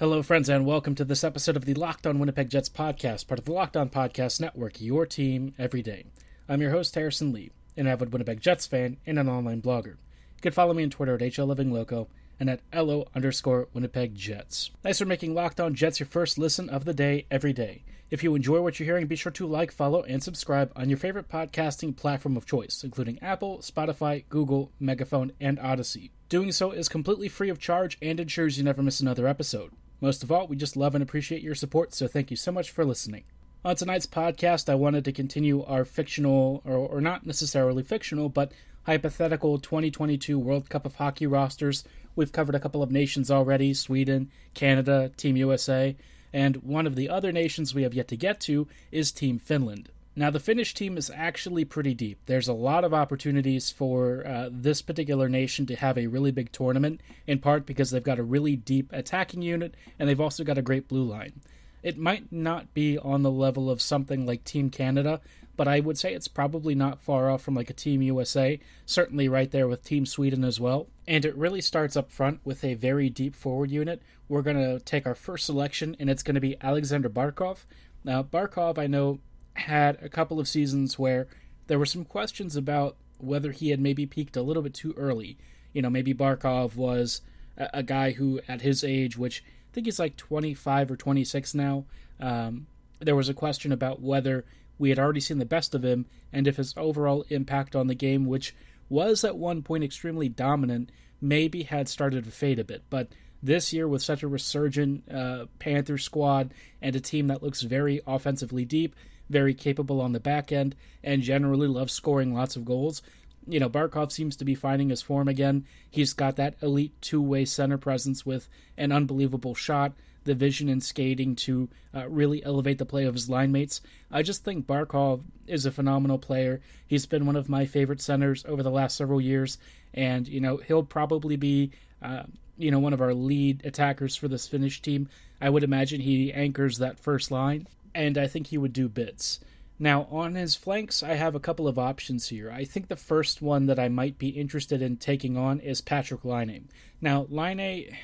Hello, friends, and welcome to this episode of the Locked On Winnipeg Jets podcast, part of the Locked On Podcast Network, your team every day. I'm your host, Harrison Lee, an avid Winnipeg Jets fan and an online blogger. You can follow me on Twitter at HLLivingLoco and at LO underscore Winnipeg Jets. Thanks for making Locked On Jets your first listen of the day every day. If you enjoy what you're hearing, be sure to like, follow, and subscribe on your favorite podcasting platform of choice, including Apple, Spotify, Google, Megaphone, and Audacy. Doing so is completely free of charge and ensures you never miss another episode. Most of all, we just love and appreciate your support, so thank you so much for listening. On tonight's podcast, I wanted to continue our fictional, or, or not necessarily fictional, but hypothetical 2022 World Cup of Hockey rosters. We've covered a couple of nations already Sweden, Canada, Team USA, and one of the other nations we have yet to get to is Team Finland. Now, the Finnish team is actually pretty deep. There's a lot of opportunities for uh, this particular nation to have a really big tournament, in part because they've got a really deep attacking unit and they've also got a great blue line. It might not be on the level of something like Team Canada, but I would say it's probably not far off from like a Team USA, certainly right there with Team Sweden as well. And it really starts up front with a very deep forward unit. We're going to take our first selection, and it's going to be Alexander Barkov. Now, Barkov, I know, had a couple of seasons where there were some questions about whether he had maybe peaked a little bit too early. You know, maybe Barkov was a, a guy who, at his age, which I think he's like 25 or 26 now, um, there was a question about whether we had already seen the best of him and if his overall impact on the game, which was at one point extremely dominant, maybe had started to fade a bit. But this year, with such a resurgent uh, Panther squad and a team that looks very offensively deep, very capable on the back end, and generally loves scoring lots of goals. You know, Barkov seems to be finding his form again. He's got that elite two way center presence with an unbelievable shot, the vision and skating to uh, really elevate the play of his line mates. I just think Barkov is a phenomenal player. He's been one of my favorite centers over the last several years, and, you know, he'll probably be. Uh, you know, one of our lead attackers for this Finnish team. I would imagine he anchors that first line and I think he would do bits. Now, on his flanks, I have a couple of options here. I think the first one that I might be interested in taking on is Patrick Laine. Now, Laine,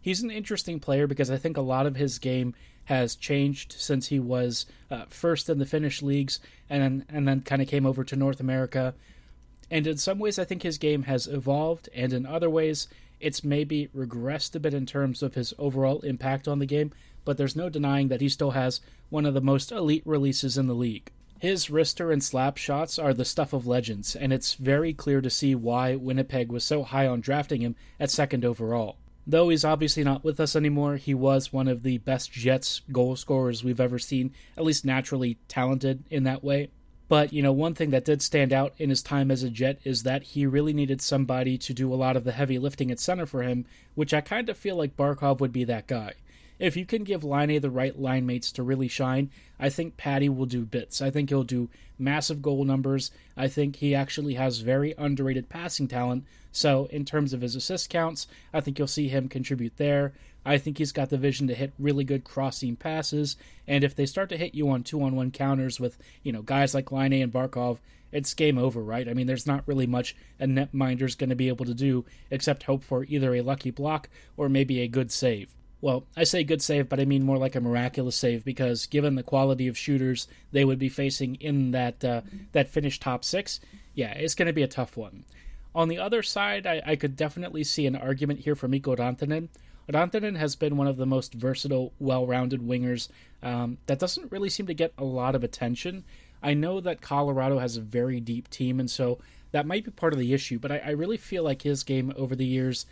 he's an interesting player because I think a lot of his game has changed since he was uh, first in the Finnish leagues and then, and then kind of came over to North America. And in some ways, I think his game has evolved, and in other ways, it's maybe regressed a bit in terms of his overall impact on the game but there's no denying that he still has one of the most elite releases in the league. His wrister and slap shots are the stuff of legends, and it's very clear to see why Winnipeg was so high on drafting him at second overall. Though he's obviously not with us anymore, he was one of the best Jets goal scorers we've ever seen, at least naturally talented in that way. But, you know, one thing that did stand out in his time as a Jet is that he really needed somebody to do a lot of the heavy lifting at center for him, which I kind of feel like Barkov would be that guy if you can give Laine the right line mates to really shine, I think Patty will do bits. I think he'll do massive goal numbers. I think he actually has very underrated passing talent. So, in terms of his assist counts, I think you'll see him contribute there. I think he's got the vision to hit really good cross seam passes. And if they start to hit you on two on one counters with, you know, guys like Laine and Barkov, it's game over, right? I mean, there's not really much a netminder's going to be able to do except hope for either a lucky block or maybe a good save. Well, I say good save, but I mean more like a miraculous save because given the quality of shooters they would be facing in that uh, that finished top six, yeah, it's going to be a tough one. On the other side, I, I, could definitely see an argument here for Mikko Rantanen. Rantanen has been one of the most versatile, well-rounded wingers um, that doesn't really seem to get a lot of attention. I know that Colorado has a very deep team, and so that might be part of the issue. But I, I really feel like his game over the years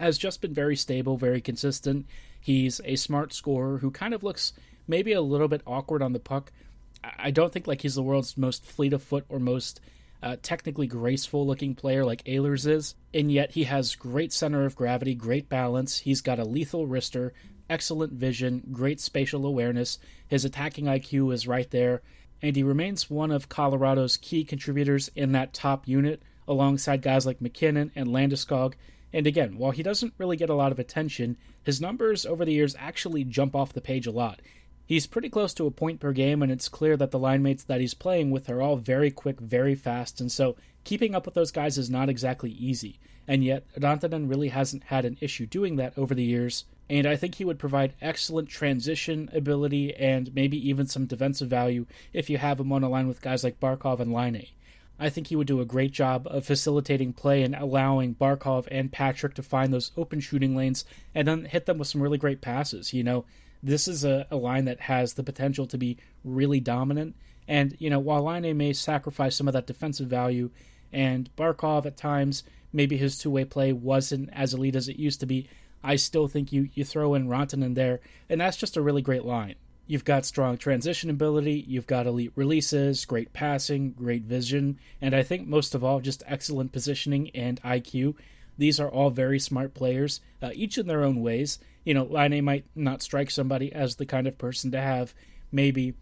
has just been very stable, very consistent. He's a smart scorer who kind of looks maybe a little bit awkward on the puck. I don't think like he's the world's most fleet of foot or most uh, technically graceful looking player like Ehlers is, and yet he has great center of gravity, great balance. He's got a lethal wrister, excellent vision, great spatial awareness. His attacking IQ is right there, and he remains one of Colorado's key contributors in that top unit, alongside guys like MacKinnon and Landeskog. And again, while he doesn't really get a lot of attention, his numbers over the years actually jump off the page a lot. He's pretty close to a point per game, and it's clear that the line mates that he's playing with are all very quick, very fast, and so keeping up with those guys is not exactly easy. And yet, Rantanen really hasn't had an issue doing that over the years, and I think he would provide excellent transition ability and maybe even some defensive value if you have him on a line with guys like Barkov and Laine. I think he would do a great job of facilitating play and allowing Barkov and Patrick to find those open shooting lanes and then hit them with some really great passes. You know, this is a, a line that has the potential to be really dominant. And, you know, while Laine may sacrifice some of that defensive value, and Barkov at times, maybe his two way play wasn't as elite as it used to be, I still think you, you throw in Rantanen there, and that's just a really great line. You've got strong transition ability, you've got elite releases, great passing, great vision, and I think most of all, just excellent positioning and IQ. These are all very smart players, uh, each in their own ways. You know, Laine might not strike somebody as the kind of person to have maybe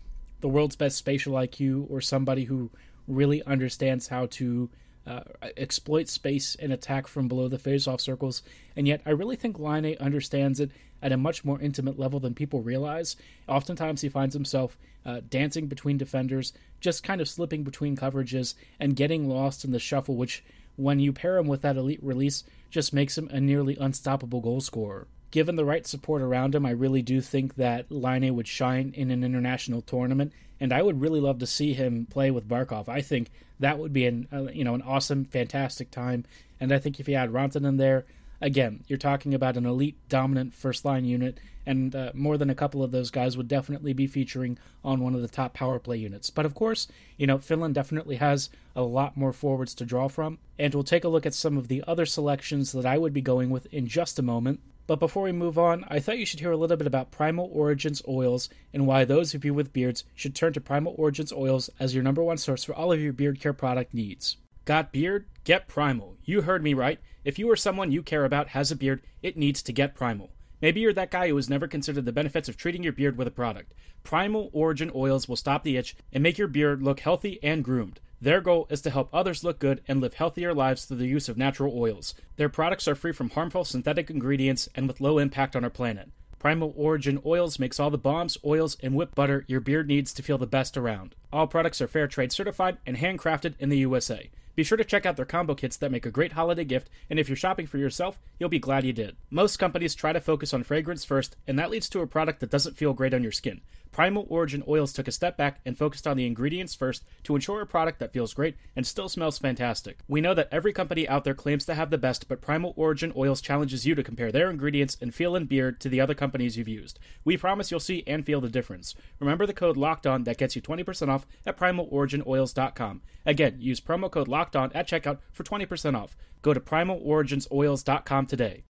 the world's best spatial IQ or somebody who really understands how to uh, exploit space and attack from below the face-off circles. And yet, I really think Laine understands it at a much more intimate level than people realize. Oftentimes, he finds himself uh, dancing between defenders, just kind of slipping between coverages and getting lost in the shuffle, which when you pair him with that elite release, just makes him a nearly unstoppable goal scorer. Given the right support around him, I really do think that Laine would shine in an international tournament, and I would really love to see him play with Barkov. I think that would be an uh, you know an awesome, fantastic time, and I think if you add Rantanen there, again, you're talking about an elite, dominant first line unit, and uh, more than a couple of those guys would definitely be featuring on one of the top power play units. But of course, you know, Finland definitely has a lot more forwards to draw from, and we'll take a look at some of the other selections that I would be going with in just a moment. But before we move on, I thought you should hear a little bit about Primal Origins oils and why those of you with beards should turn to Primal Origins oils as your number one source for all of your beard care product needs. Got beard? Get Primal. You heard me right. If you or someone you care about has a beard, it needs to get Primal. Maybe you're that guy who has never considered the benefits of treating your beard with a product. Primal Origin oils will stop the itch and make your beard look healthy and groomed. Their goal is to help others look good and live healthier lives through the use of natural oils. Their products are free from harmful synthetic ingredients and with low impact on our planet. Primal Origin Oils makes all the balms, oils, and whipped butter your beard needs to feel the best around. All products are fair trade certified and handcrafted in the USA. Be sure to check out their combo kits that make a great holiday gift, and if you're shopping for yourself, you'll be glad you did. Most companies try to focus on fragrance first, and that leads to a product that doesn't feel great on your skin. Primal Origin Oils took a step back and focused on the ingredients first to ensure a product that feels great and still smells fantastic. We know that every company out there claims to have the best, but Primal Origin Oils challenges you to compare their ingredients and feel and beard to the other companies you've used. We promise you'll see and feel the difference. Remember the code Locked On that gets you 20% off at primaloriginoils.com. Again, use promo code Locked On at checkout for 20% off. Go to primaloriginsoils.com today.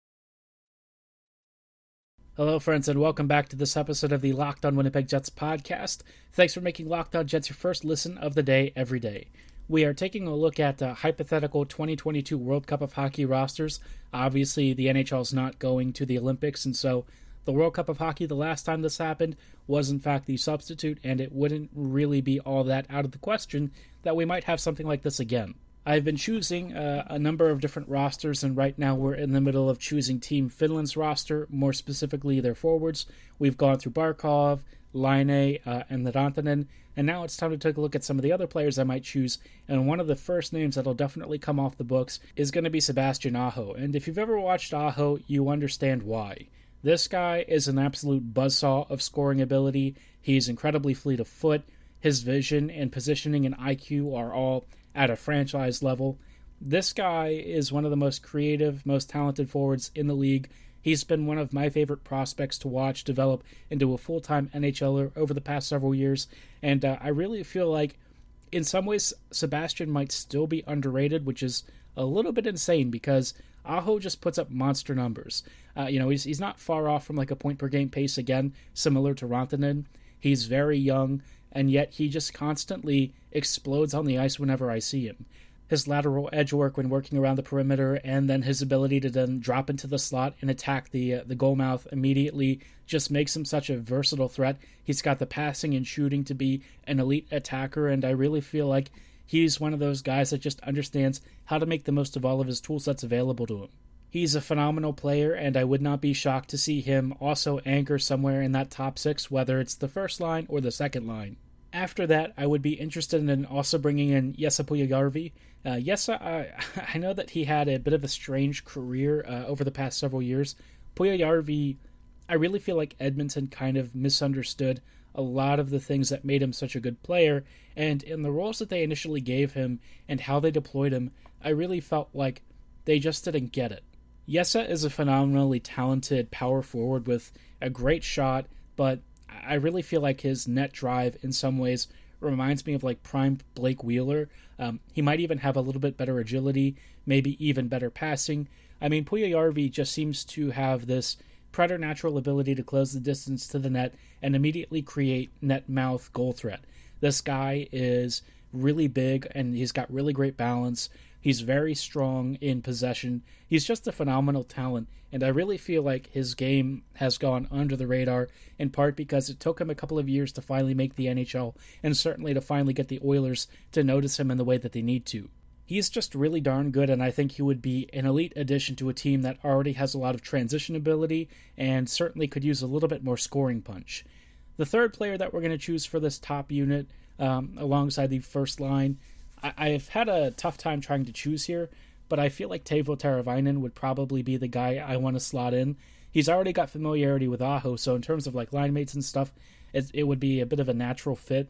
Hello, friends, and welcome back to this episode of the Locked On Winnipeg Jets podcast. Thanks for making Locked On Jets your first listen of the day every day. We are taking a look at uh, hypothetical 2022 World Cup of Hockey rosters. Obviously, the NHL is not going to the Olympics, and so the World Cup of Hockey, the last time this happened, was in fact the substitute, and it wouldn't really be all that out of the question that we might have something like this again. I've been choosing uh, a number of different rosters, and right now we're in the middle of choosing Team Finland's roster, more specifically their forwards. We've gone through Barkov, Laine, uh, and the Rantanen, and now it's time to take a look at some of the other players I might choose. And one of the first names that'll definitely come off the books is going to be Sebastian Aho. And if you've ever watched Aho, you understand why. This guy is an absolute buzzsaw of scoring ability. He's incredibly fleet of foot. His vision and positioning and IQ are all at a franchise level. This guy is one of the most creative, most talented forwards in the league. He's been one of my favorite prospects to watch develop into a full time NHLer over the past several years. And uh, I really feel like, in some ways, Sebastian might still be underrated, which is a little bit insane because Aho just puts up monster numbers. Uh, you know, he's, he's not far off from like a point per game pace again, similar to Rantanen. He's very young and yet he just constantly explodes on the ice whenever I see him. his lateral edge work when working around the perimeter, and then his ability to then drop into the slot and attack the uh, the goal mouth immediately just makes him such a versatile threat. He's got the passing and shooting to be an elite attacker, and I really feel like he's one of those guys that just understands how to make the most of all of his tool sets available to him. He's a phenomenal player, and I would not be shocked to see him also anchor somewhere in that top six, whether it's the first line or the second line. After that, I would be interested in also bringing in Jesse Puljujärvi. Uh, Jesse, I, I know that he had a bit of a strange career uh, over the past several years. Puljujärvi, I really feel like Edmonton kind of misunderstood a lot of the things that made him such a good player, and in the roles that they initially gave him and how they deployed him, I really felt like they just didn't get it. Jesse is a phenomenally talented power forward with a great shot, but I really feel like his net drive in some ways reminds me of like prime Blake Wheeler. Um, he might even have a little bit better agility, maybe even better passing. I mean, Puljujärvi just seems to have this preternatural ability to close the distance to the net and immediately create net mouth goal threat. This guy is really big and he's got really great balance. He's very strong in possession. He's just a phenomenal talent, and I really feel like his game has gone under the radar, in part because it took him a couple of years to finally make the NHL, and certainly to finally get the Oilers to notice him in the way that they need to. He's just really darn good, and I think he would be an elite addition to a team that already has a lot of transition ability and certainly could use a little bit more scoring punch. The third player that we're going to choose for this top unit, um, alongside the first line, I- have had a tough time trying to choose here, but I feel like Teuvo Teravainen would probably be the guy I want to slot in. He's already got familiarity with Aho, so in terms of like line mates and stuff, it, it would be a bit of a natural fit.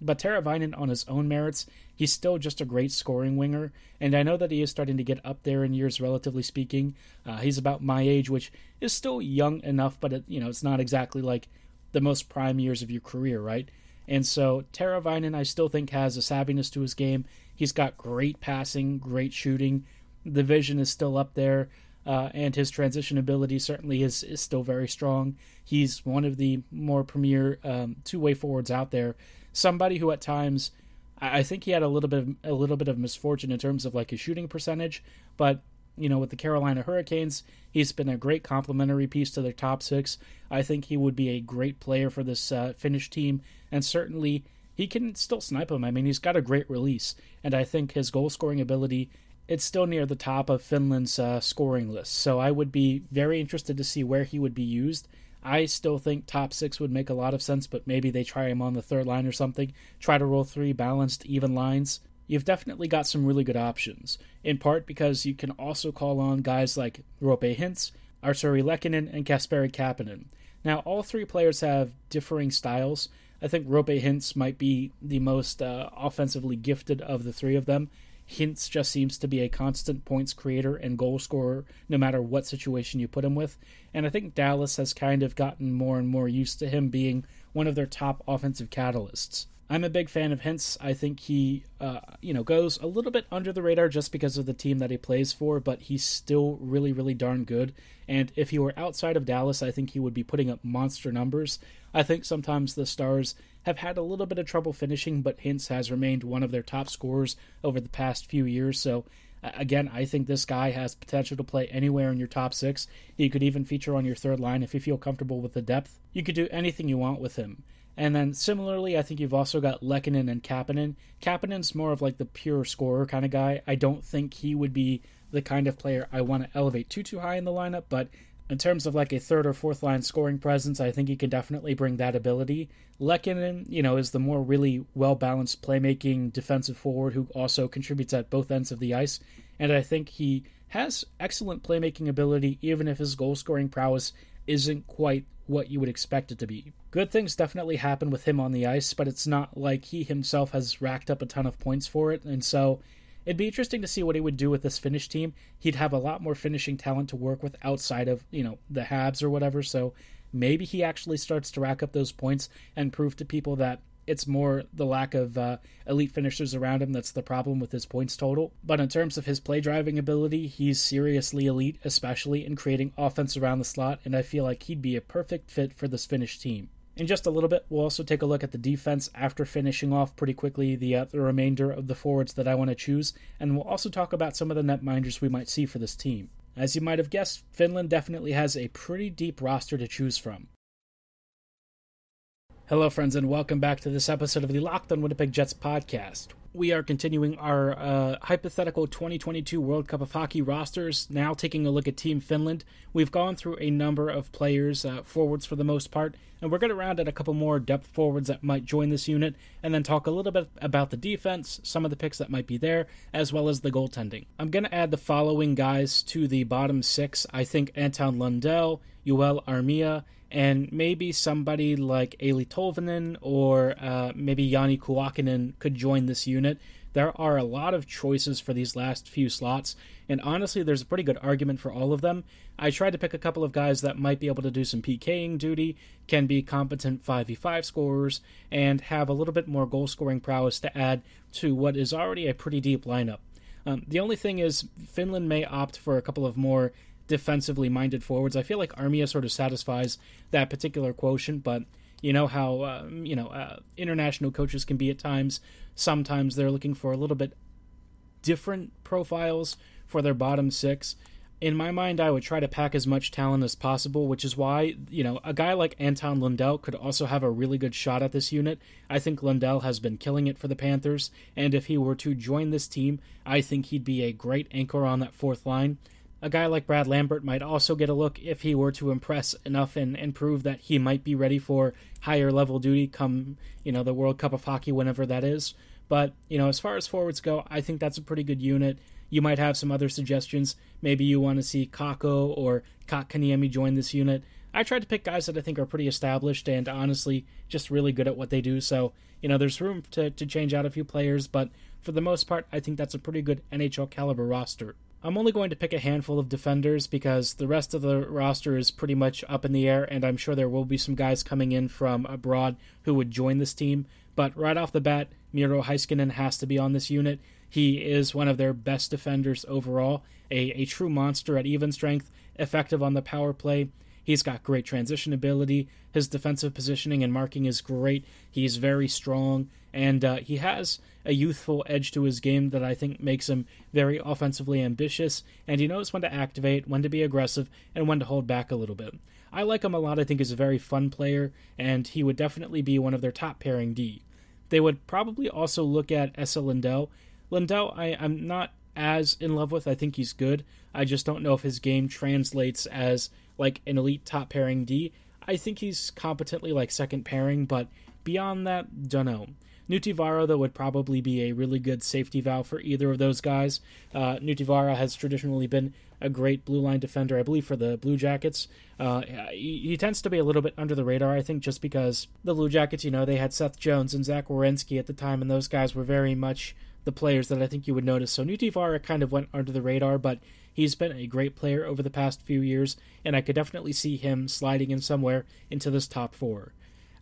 But Teravainen, on his own merits, he's still just a great scoring winger, and I know that he is starting to get up there in years, relatively speaking. Uh, he's about my age, which is still young enough, but it, you know it's not exactly like the most prime years of your career, right? And so Teravainen, I still think, has a savviness to his game. He's got great passing, great shooting. The vision is still up there, uh, and his transition ability certainly is, is still very strong. He's one of the more premier um, two way forwards out there. Somebody who at times, I think he had a little bit of, a little bit of misfortune in terms of like his shooting percentage, but you know, with the Carolina Hurricanes, he's been a great complementary piece to their top six. I think he would be a great player for this uh, Finnish team, and certainly he can still snipe him. I mean, he's got a great release, and I think his goal scoring ability it's still near the top of Finland's uh, scoring list. So I would be very interested to see where he would be used. I still think top six would make a lot of sense, but maybe they try him on the third line or something. Try to roll three balanced, even lines you've definitely got some really good options, in part because you can also call on guys like Roope Hintz, Artturi Lehkonen, and Kasperi Kapanen. Now, all three players have differing styles. I think Roope Hintz might be the most uh, offensively gifted of the three of them. Hintz just seems to be a constant points creator and goal scorer no matter what situation you put him with. And I think Dallas has kind of gotten more and more used to him being one of their top offensive catalysts. I'm a big fan of Hintz. I think he, uh, you know, goes a little bit under the radar just because of the team that he plays for, but he's still really, really darn good. And if he were outside of Dallas, I think he would be putting up monster numbers. I think sometimes the Stars have had a little bit of trouble finishing, but Hintz has remained one of their top scorers over the past few years. So, again, I think this guy has potential to play anywhere in your top six. He could even feature on your third line if you feel comfortable with the depth. You could do anything you want with him. And then similarly, I think you've also got Lehkonen and Kapanen. Kapanen's more of like the pure scorer kind of guy. I don't think he would be the kind of player I want to elevate too too high in the lineup, but in terms of like a third or fourth line scoring presence, I think he can definitely bring that ability. Lehkonen, you know, is the more really well balanced playmaking defensive forward who also contributes at both ends of the ice, and I think he has excellent playmaking ability even if his goal scoring prowess isn't quite what you would expect it to be. Good things definitely happen with him on the ice, but it's not like he himself has racked up a ton of points for it, and so it'd be interesting to see what he would do with this Finnish team. He'd have a lot more finishing talent to work with outside of, you know, the Habs or whatever, so maybe he actually starts to rack up those points and prove to people that it's more the lack of uh, elite finishers around him that's the problem with his points total. But in terms of his play driving ability, he's seriously elite, especially in creating offense around the slot, and I feel like he'd be a perfect fit for this Finnish team. In just a little bit, we'll also take a look at the defense after finishing off pretty quickly the, uh, the remainder of the forwards that I want to choose, and we'll also talk about some of the netminders we might see for this team. As you might have guessed, Finland definitely has a pretty deep roster to choose from. Hello, friends, and welcome back to this episode of the Locked on Winnipeg Jets podcast we are continuing our uh, hypothetical 2022 World Cup of Hockey rosters. Now, taking a look at Team Finland, we've gone through a number of players, uh, forwards for the most part, and we're going to round out a couple more depth forwards that might join this unit, and then talk a little bit about the defense, some of the picks that might be there, as well as the goaltending. I'm going to add the following guys to the bottom six. I think Anton Lundell, Joel Armia, and maybe somebody like Eeli Tolvanen or uh, maybe Janne Kuokkanen could join this unit. There are a lot of choices for these last few slots, and honestly, there's a pretty good argument for all of them. I tried to pick a couple of guys that might be able to do some PKing duty, can be competent 5v5 scorers, and have a little bit more goal scoring prowess to add to what is already a pretty deep lineup. Um, the only thing is, Finland may opt for a couple of more defensively minded forwards. I feel like Armia sort of satisfies that particular quotient, but you know how uh, you know uh, international coaches can be at times. Sometimes they're looking for a little bit different profiles for their bottom six. In my mind, I would try to pack as much talent as possible, which is why, you know, a guy like Anton Lundell could also have a really good shot at this unit. I think Lundell has been killing it for the Panthers, and if he were to join this team, I think he'd be a great anchor on that fourth line a guy like Brad Lambert might also get a look if he were to impress enough and, and prove that he might be ready for higher level duty come, you know, the World Cup of Hockey, whenever that is. But, you know, as far as forwards go, I think that's a pretty good unit. You might have some other suggestions. Maybe you want to see Kakko or Kotkaniemi join this unit. I tried to pick guys that I think are pretty established and honestly just really good at what they do. So, you know, there's room to, to change out a few players, but for the most part, I think that's a pretty good NHL caliber roster. I'm only going to pick a handful of defenders because the rest of the roster is pretty much up in the air, and I'm sure there will be some guys coming in from abroad who would join this team. But right off the bat, Miro Heiskanen has to be on this unit. He is one of their best defenders overall, a, a true monster at even strength, effective on the power play. He's got great transition ability. His defensive positioning and marking is great. He's very strong, and uh, he has a youthful edge to his game that I think makes him very offensively ambitious, and he knows when to activate, when to be aggressive, and when to hold back a little bit. I like him a lot. I think he's a very fun player, and he would definitely be one of their top pairing D. They would probably also look at Esa Lindell. Lindell, I, I'm not as in love with. I think he's good. I just don't know if his game translates as like an elite top pairing D. I think he's competently like second pairing, but beyond that, don't know. Nutivaara, though, would probably be a really good safety valve for either of those guys. Uh, Nutivaara has traditionally been a great blue line defender, I believe, for the Blue Jackets. Uh, he, he, tends to be a little bit under the radar, I think, just because the Blue Jackets, you know, they had Seth Jones and Zach Werenski at the time, and those guys were very much the players that I think you would notice. So Nutivaara kind of went under the radar, but he's been a great player over the past few years, and I could definitely see him sliding in somewhere into this top four.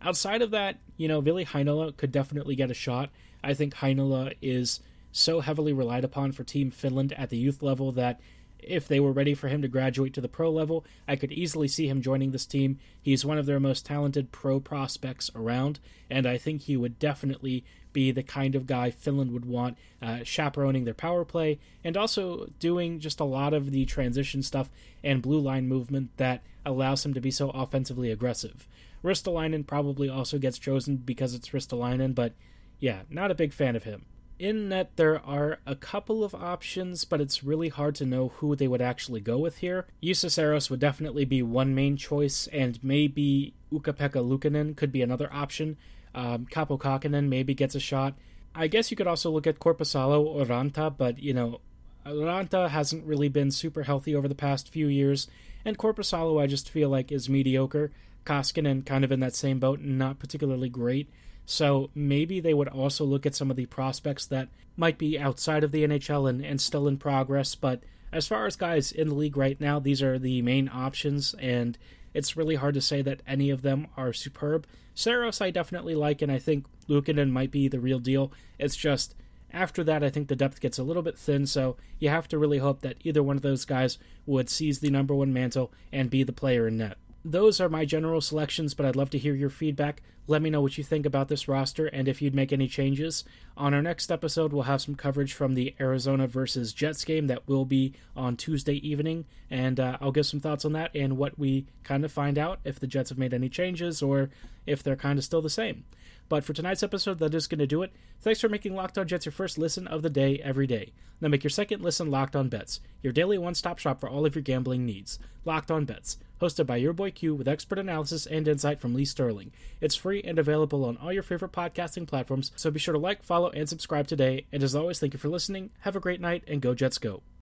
Outside of that, you know, Ville Heinola could definitely get a shot. I think Heinola is so heavily relied upon for Team Finland at the youth level that if they were ready for him to graduate to the pro level, I could easily see him joining this team. He's one of their most talented pro prospects around, and I think he would definitely be the kind of guy Finland would want, uh, chaperoning their power play and also doing just a lot of the transition stuff and blue line movement that allows him to be so offensively aggressive. Ristolainen probably also gets chosen because it's Ristolainen, but yeah, not a big fan of him. In net, there are a couple of options, but it's really hard to know who they would actually go with here. Juuse Saros would definitely be one main choice, and maybe Ukko-Pekka Luukkonen could be another option. Um, Kähkönen maybe gets a shot. I guess you could also look at Korpisalo or Raanta, but you know, Raanta hasn't really been super healthy over the past few years, and Korpisalo I just feel like is mediocre. Koskinen kind of in that same boat, not particularly great. So maybe they would also look at some of the prospects that might be outside of the NHL and, and still in progress. But as far as guys in the league right now, these are the main options, and it's really hard to say that any of them are superb. Saros I definitely like, and I think Luukkonen might be the real deal. It's just after that, I think the depth gets a little bit thin, so you have to really hope that either one of those guys would seize the number one mantle and be the player in net. Those are my general selections, but I'd love to hear your feedback. Let me know what you think about this roster and if you'd make any changes. On our next episode, we'll have some coverage from the Arizona versus Jets game that will be on Tuesday evening, and uh, I'll give some thoughts on that and what we kind of find out if the Jets have made any changes or if they're kind of still the same. But for tonight's episode, that is going to do it. Thanks for making Locked On Jets your first listen of the day every day. Now make your second listen Locked On Bets, your daily one stop shop for all of your gambling needs. Locked On Bets, hosted by your boy Q with expert analysis and insight from Lee Sterling. It's free and available on all your favorite podcasting platforms, so be sure to like, follow, and subscribe today. And as always, thank you for listening. Have a great night, and go Jets go.